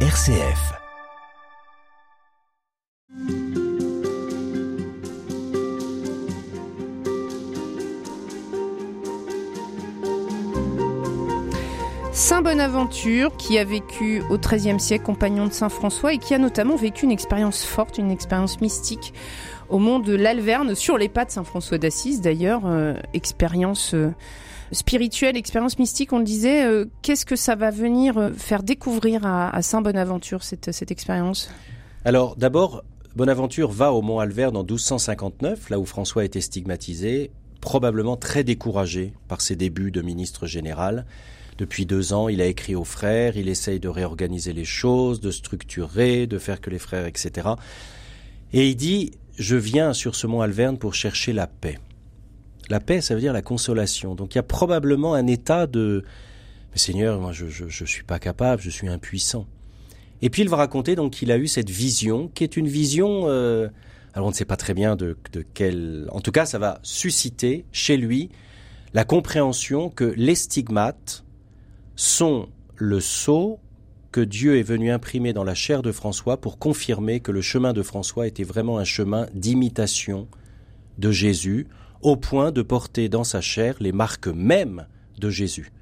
RCF. Saint Bonaventure, qui a vécu au XIIIe siècle compagnon de Saint François et qui a notamment vécu une expérience forte, une expérience mystique au mont de l'Alverne, sur les pas de Saint François d'Assise d'ailleurs, euh, expérience euh, spirituelle, expérience mystique, on le disait. Euh, Qu'est-ce que ça va venir faire découvrir à, Saint Bonaventure, cette, cette expérience? Alors d'abord, Bonaventure va au mont Alverne en 1259, là où François été stigmatisé, probablement très découragé par ses débuts de ministre général. Depuis deux ans, il a écrit aux frères, il essaye de réorganiser les choses, de structurer, de faire que les frères, etc. Et il dit, je viens sur ce mont Alverne pour chercher la paix. La paix, ça veut dire la consolation. Donc il y a probablement un état de, mais Seigneur, moi je, je suis pas capable, je suis impuissant. Et puis il va raconter donc qu'il a eu cette vision, qui est une vision, euh, alors on ne sait pas très bien de, de quelle, en tout cas ça va susciter chez lui la compréhension que les stigmates sont le sceau que Dieu est venu imprimer dans la chair de François pour confirmer que le chemin de François était vraiment un chemin d'imitation de Jésus, au point de porter dans sa chair les marques mêmes de Jésus.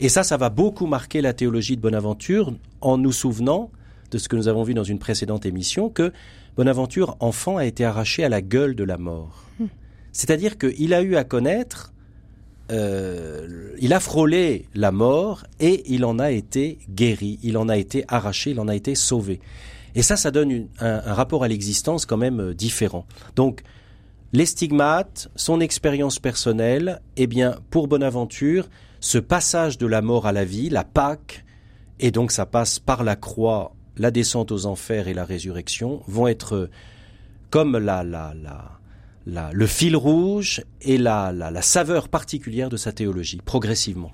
Et ça, ça va beaucoup marquer la théologie de Bonaventure en nous souvenant de ce que nous avons vu dans une précédente émission, que Bonaventure, enfant, a été arraché à la gueule de la mort. C'est-à-dire qu'il a eu à connaître euh, il a frôlé la mort et il en a été guéri, il en a été arraché, il en a été sauvé. Et ça, ça donne un, un, rapport à l'existence quand même euh, différent. Donc, les stigmates, son expérience personnelle, eh bien, pour Bonaventure, ce passage de la mort à la vie, la Pâque, et donc ça passe par la croix, la descente aux enfers et la résurrection, vont être comme la, la, la, la, le fil rouge et la, la, la saveur particulière de sa théologie, progressivement.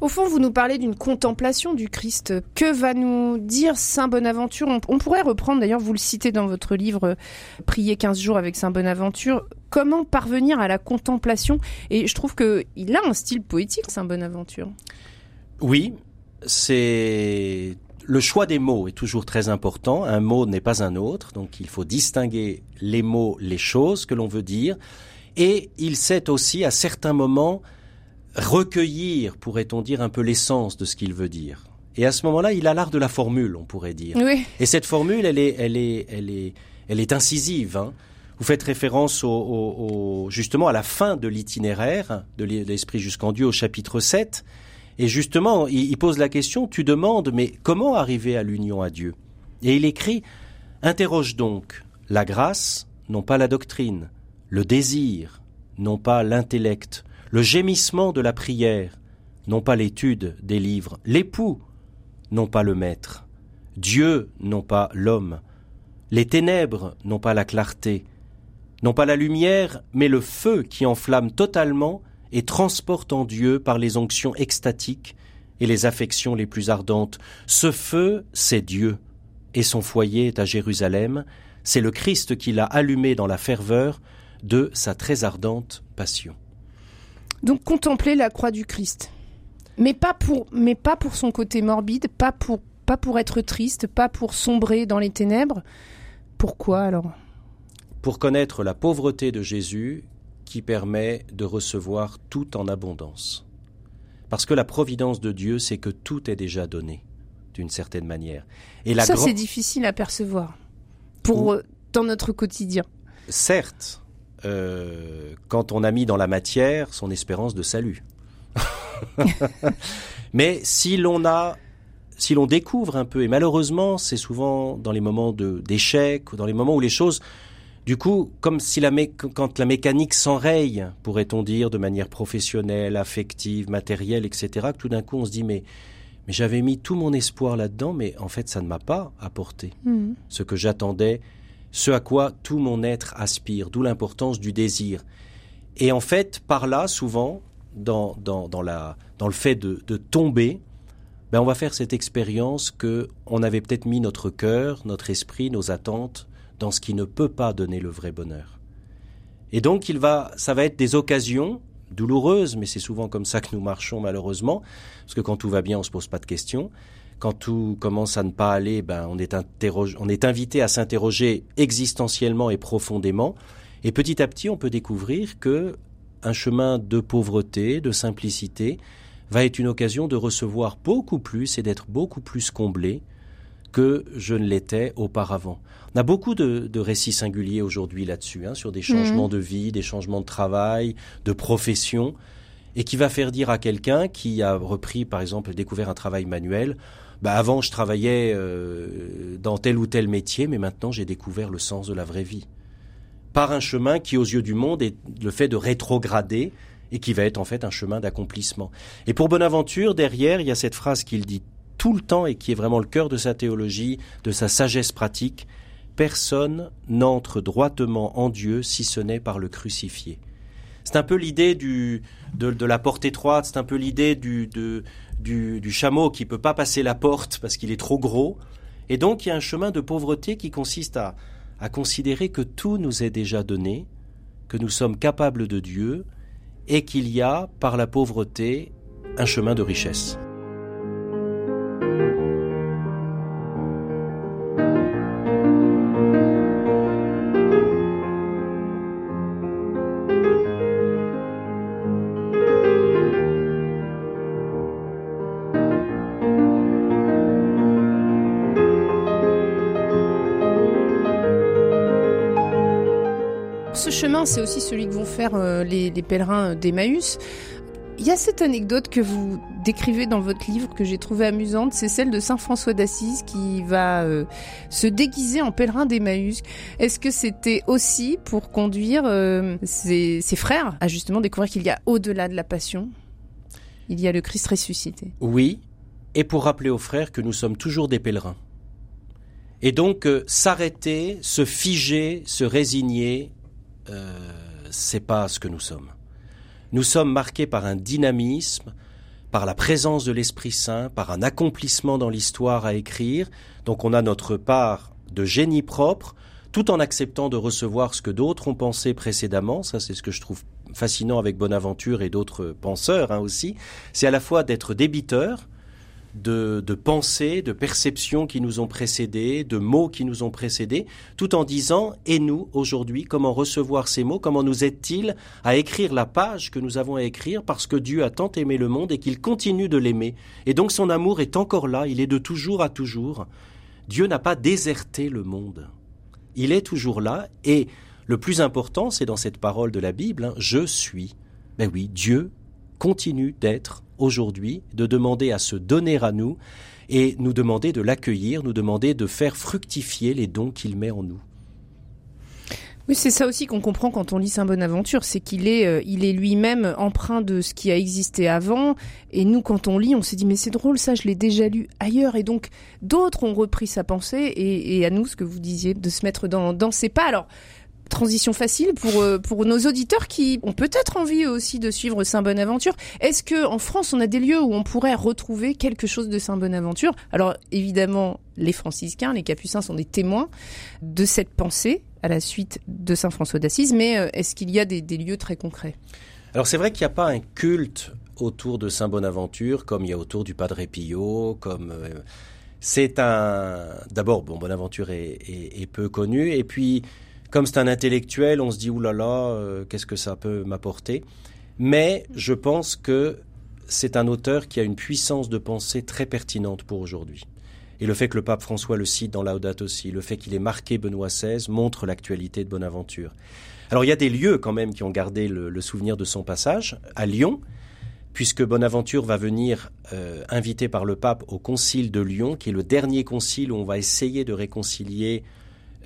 Au fond, vous nous parlez d'une contemplation du Christ. Que va nous dire Saint Bonaventure? On, on, pourrait reprendre, d'ailleurs, vous le citez dans votre livre Prier 15 jours avec Saint Bonaventure, comment parvenir à la contemplation? Et je trouve qu'il a un style poétique, Saint Bonaventure. Oui, c'est le choix des mots est toujours très important. Un mot n'est pas un autre, donc il faut distinguer les mots, les choses que l'on veut dire. Et il sait aussi, à certains moments, recueillir, pourrait-on dire, un peu l'essence de ce qu'il veut dire. Et à ce moment-là, il a l'art de la formule, on pourrait dire. Oui. Et cette formule, elle est, elle est, elle est, elle est incisive. Hein. Vous faites référence au, au, au, justement à la fin de l'itinéraire de l'Esprit jusqu'en Dieu au chapitre 7. Et justement, il, pose la question, tu demandes, mais comment arriver à l'union à Dieu? Et il écrit, interroge donc la grâce, non pas la doctrine, le désir, non pas l'intellect, le gémissement de la prière, non pas l'étude des livres, l'époux, non pas le maître, Dieu, non pas l'homme, les ténèbres, non pas la clarté, non pas la lumière, mais le feu qui enflamme totalement et transporte en Dieu par les onctions extatiques et les affections les plus ardentes. Ce feu, c'est Dieu, et son foyer est à Jérusalem, c'est le Christ qui l'a allumé dans la ferveur de sa très ardente passion. Donc contempler la croix du Christ. Mais pas pour, mais pas pour son côté morbide, pas pour, pas pour être triste, pas pour sombrer dans les ténèbres. Pourquoi alors? Pour connaître la pauvreté de Jésus qui permet de recevoir tout en abondance. Parce que la providence de Dieu, c'est que tout est déjà donné, d'une certaine manière. Et la Ça, c'est difficile à percevoir pour, Ou... dans notre quotidien. Certes, euh, quand on a mis dans la matière son espérance de salut. Mais si l'on a, si l'on découvre un peu, et malheureusement, c'est souvent dans les moments d'échec ou dans les moments où les choses, du coup, comme si la quand la mécanique s'enraye, pourrait-on dire, de manière professionnelle, affective, matérielle, etc., que tout d'un coup on se dit mais mais j'avais mis tout mon espoir là-dedans, mais en fait ça ne m'a pas apporté mmh. ce que j'attendais ce à quoi tout mon être aspire, d'où l'importance du désir. Et en fait, par là, souvent, dans, dans, dans, la, dans le fait de, de tomber, ben on va faire cette expérience que on avait peut-être mis notre cœur, notre esprit, nos attentes dans ce qui ne peut pas donner le vrai bonheur. Et donc, il va, ça va être des occasions douloureuses, mais c'est souvent comme ça que nous marchons malheureusement, parce que quand tout va bien, on se pose pas de questions. quand tout commence à ne pas aller, ben, on est, on est invité à s'interroger existentiellement et profondément. Et petit à petit, on peut découvrir que un chemin de pauvreté, de simplicité, va être une occasion de recevoir beaucoup plus et d'être beaucoup plus comblé que je ne l'étais auparavant. On a beaucoup de, récits singuliers aujourd'hui là-dessus, hein, sur des changements mhm. de vie, des changements de travail, de profession, et qui va faire dire à quelqu'un qui a repris, par exemple, découvert un travail manuel, bah avant je travaillais euh, dans tel ou tel métier, mais maintenant j'ai découvert le sens de la vraie vie. Par un chemin qui, aux yeux du monde, est le fait de rétrograder et qui va être en fait un chemin d'accomplissement. Et pour Bonaventure, derrière, il y a cette phrase qu'il dit tout le temps et qui est vraiment le cœur de sa théologie, de sa sagesse pratique. Personne n'entre droitement en Dieu si ce n'est par le crucifié. C'est un peu l'idée du, de, la porte étroite, c'est un peu l'idée du, du, chameau qui peut pas passer la porte parce qu'il est trop gros. Et donc il y a un chemin de pauvreté qui consiste à, à considérer que tout nous est déjà donné, que nous sommes capables de Dieu, et qu'il y a, par la pauvreté, un chemin de richesse. C'est aussi celui que vont faire euh, les, pèlerins d'Emmaüs. Il y a cette anecdote que vous décrivez dans votre livre que j'ai trouvée amusante, c'est celle de Saint François d'Assise qui va euh, se déguiser en pèlerin d'Emmaüs. Est-ce que c'était aussi pour conduire euh, ses, frères à justement découvrir qu'il y a au-delà de la passion, il y a le Christ ressuscité Oui, et pour rappeler aux frères que nous sommes toujours des pèlerins. Et donc s'arrêter, se figer, se résigner, euh, c'est pas ce que nous sommes. Nous sommes marqués par un dynamisme, par la présence de l'Esprit Saint, par un accomplissement dans l'histoire à écrire. Donc on a notre part de génie propre, tout en acceptant de recevoir ce que d'autres ont pensé précédemment. Ça, c'est ce que je trouve fascinant avec Bonaventure et d'autres penseurs hein, aussi. C'est à la fois d'être débiteur, de, pensées, de perceptions qui nous ont précédés, de mots qui nous ont précédés, tout en disant Et nous, aujourd'hui, comment recevoir ces mots Comment nous aide-t-il à écrire la page que nous avons à écrire parce que Dieu a tant aimé le monde et qu'il continue de l'aimer Et donc son amour est encore là, il est de toujours à toujours. Dieu n'a pas déserté le monde. Il est toujours là et le plus important, c'est dans cette parole de la Bible, hein, je suis. Ben oui, Dieu continue d'être aujourd'hui, de demander à se donner à nous et nous demander de l'accueillir, nous demander de faire fructifier les dons qu'il met en nous. Oui, c'est ça aussi qu'on comprend quand on lit Saint Bonaventure, c'est qu'il est, euh, il est lui-même empreint de ce qui a existé avant. Et nous, quand on lit, on s'est dit mais c'est drôle, ça, je l'ai déjà lu ailleurs. Et donc d'autres ont repris sa pensée. Et, à nous, ce que vous disiez, de se mettre dans, dans ses pas. Alors transition facile pour euh, pour nos auditeurs qui ont peut-être envie aussi de suivre Saint Bonaventure. Est-ce que en France on a des lieux où on pourrait retrouver quelque chose de Saint Bonaventure Alors évidemment, les franciscains, les capucins sont des témoins de cette pensée à la suite de Saint François d'Assise, mais euh, est-ce qu'il y a des, lieux très concrets? Alors c'est vrai qu'il n'y a pas un culte autour de Saint Bonaventure comme il y a autour du Padre Pio, comme euh, c'est un d'abord bon Bonaventure est, est, peu connu et puis comme c'est un intellectuel, on se dit oulala, euh, qu'est-ce que ça peut m'apporter? Mais je pense que c'est un auteur qui a une puissance de pensée très pertinente pour aujourd'hui. Et le fait que le pape François le cite dans Laudato aussi, le fait qu'il ait marqué Benoît XVI, montre l'actualité de Bonaventure. Alors il y a des lieux quand même qui ont gardé le, souvenir de son passage. À Lyon, puisque Bonaventure va venir euh, invité par le pape au concile de Lyon, qui est le dernier concile où on va essayer de réconcilier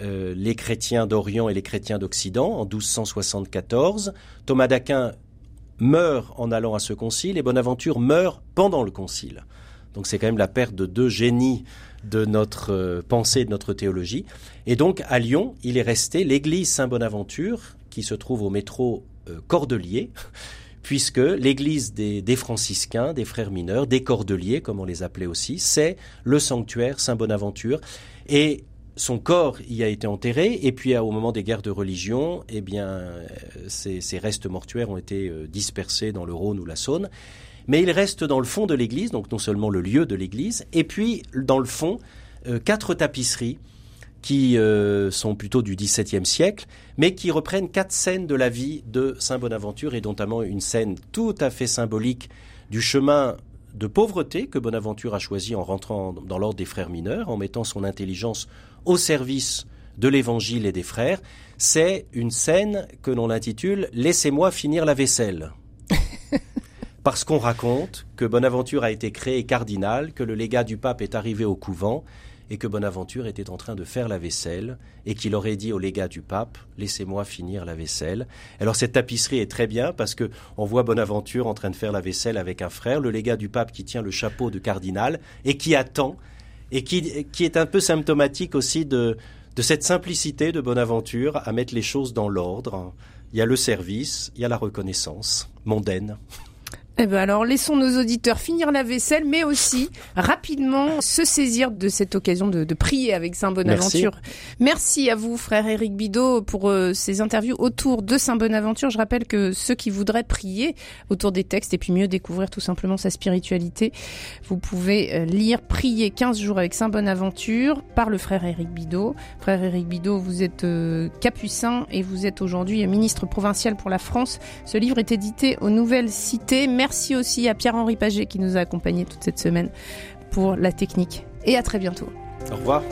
euh, les chrétiens d'Orient et les chrétiens d'Occident en 1274. Thomas d'Aquin meurt en allant à ce concile et Bonaventure meurt pendant le concile. Donc c'est quand même la perte de deux génies de notre euh, pensée, de notre théologie. Et donc à Lyon, il est resté l'église Saint-Bonaventure, qui se trouve au métro euh, Cordelier, puisque l'église des, des, franciscains, des frères mineurs, des cordeliers, comme on les appelait aussi, c'est le sanctuaire Saint-Bonaventure. Et son corps y a été enterré, et puis au moment des guerres de religion, eh bien, ces, restes mortuaires ont été euh, dispersés dans le Rhône ou la Saône. mais il reste dans le fond de l'église, donc non seulement le lieu de l'église, et puis dans le fond, euh, quatre tapisseries qui euh, sont plutôt du XVIIe siècle, mais qui reprennent quatre scènes de la vie de Saint Bonaventure, et notamment une scène tout à fait symbolique du chemin de pauvreté que Bonaventure a choisi en rentrant dans l'ordre des frères mineurs, en mettant son intelligence au service de l'évangile et des frères. C'est une scène que l'on intitule Laissez-moi finir la vaisselle. Parce qu'on raconte que Bonaventure a été créé cardinal, que le légat du pape est arrivé au couvent et que Bonaventure était en train de faire la vaisselle et qu'il aurait dit au légat du pape laissez-moi finir la vaisselle. Alors cette tapisserie est très bien parce que on voit Bonaventure en train de faire la vaisselle avec un frère, le légat du pape qui tient le chapeau de cardinal et qui attend et qui, qui est un peu symptomatique aussi de, de cette simplicité de Bonaventure à mettre les choses dans l'ordre. Il y a le service, il y a la reconnaissance mondaine. Eh ben alors, laissons nos auditeurs finir la vaisselle, mais aussi rapidement se saisir de cette occasion de, prier avec Saint Bonaventure. Merci. à vous, frère Éric Bidot, pour euh, ces interviews autour de Saint Bonaventure. Je rappelle que ceux qui voudraient prier autour des textes et puis mieux découvrir tout simplement sa spiritualité, vous pouvez euh, lire Prier 15 jours avec Saint Bonaventure par le frère Éric Bidot. Frère Éric Bidot, vous êtes euh, capucin et vous êtes aujourd'hui ministre provincial pour la France. Ce livre est édité aux Nouvelles Cités. Merci aussi à Pierre-Henri Paget qui nous a accompagnés toute cette semaine pour la technique. Et à très bientôt. Au revoir.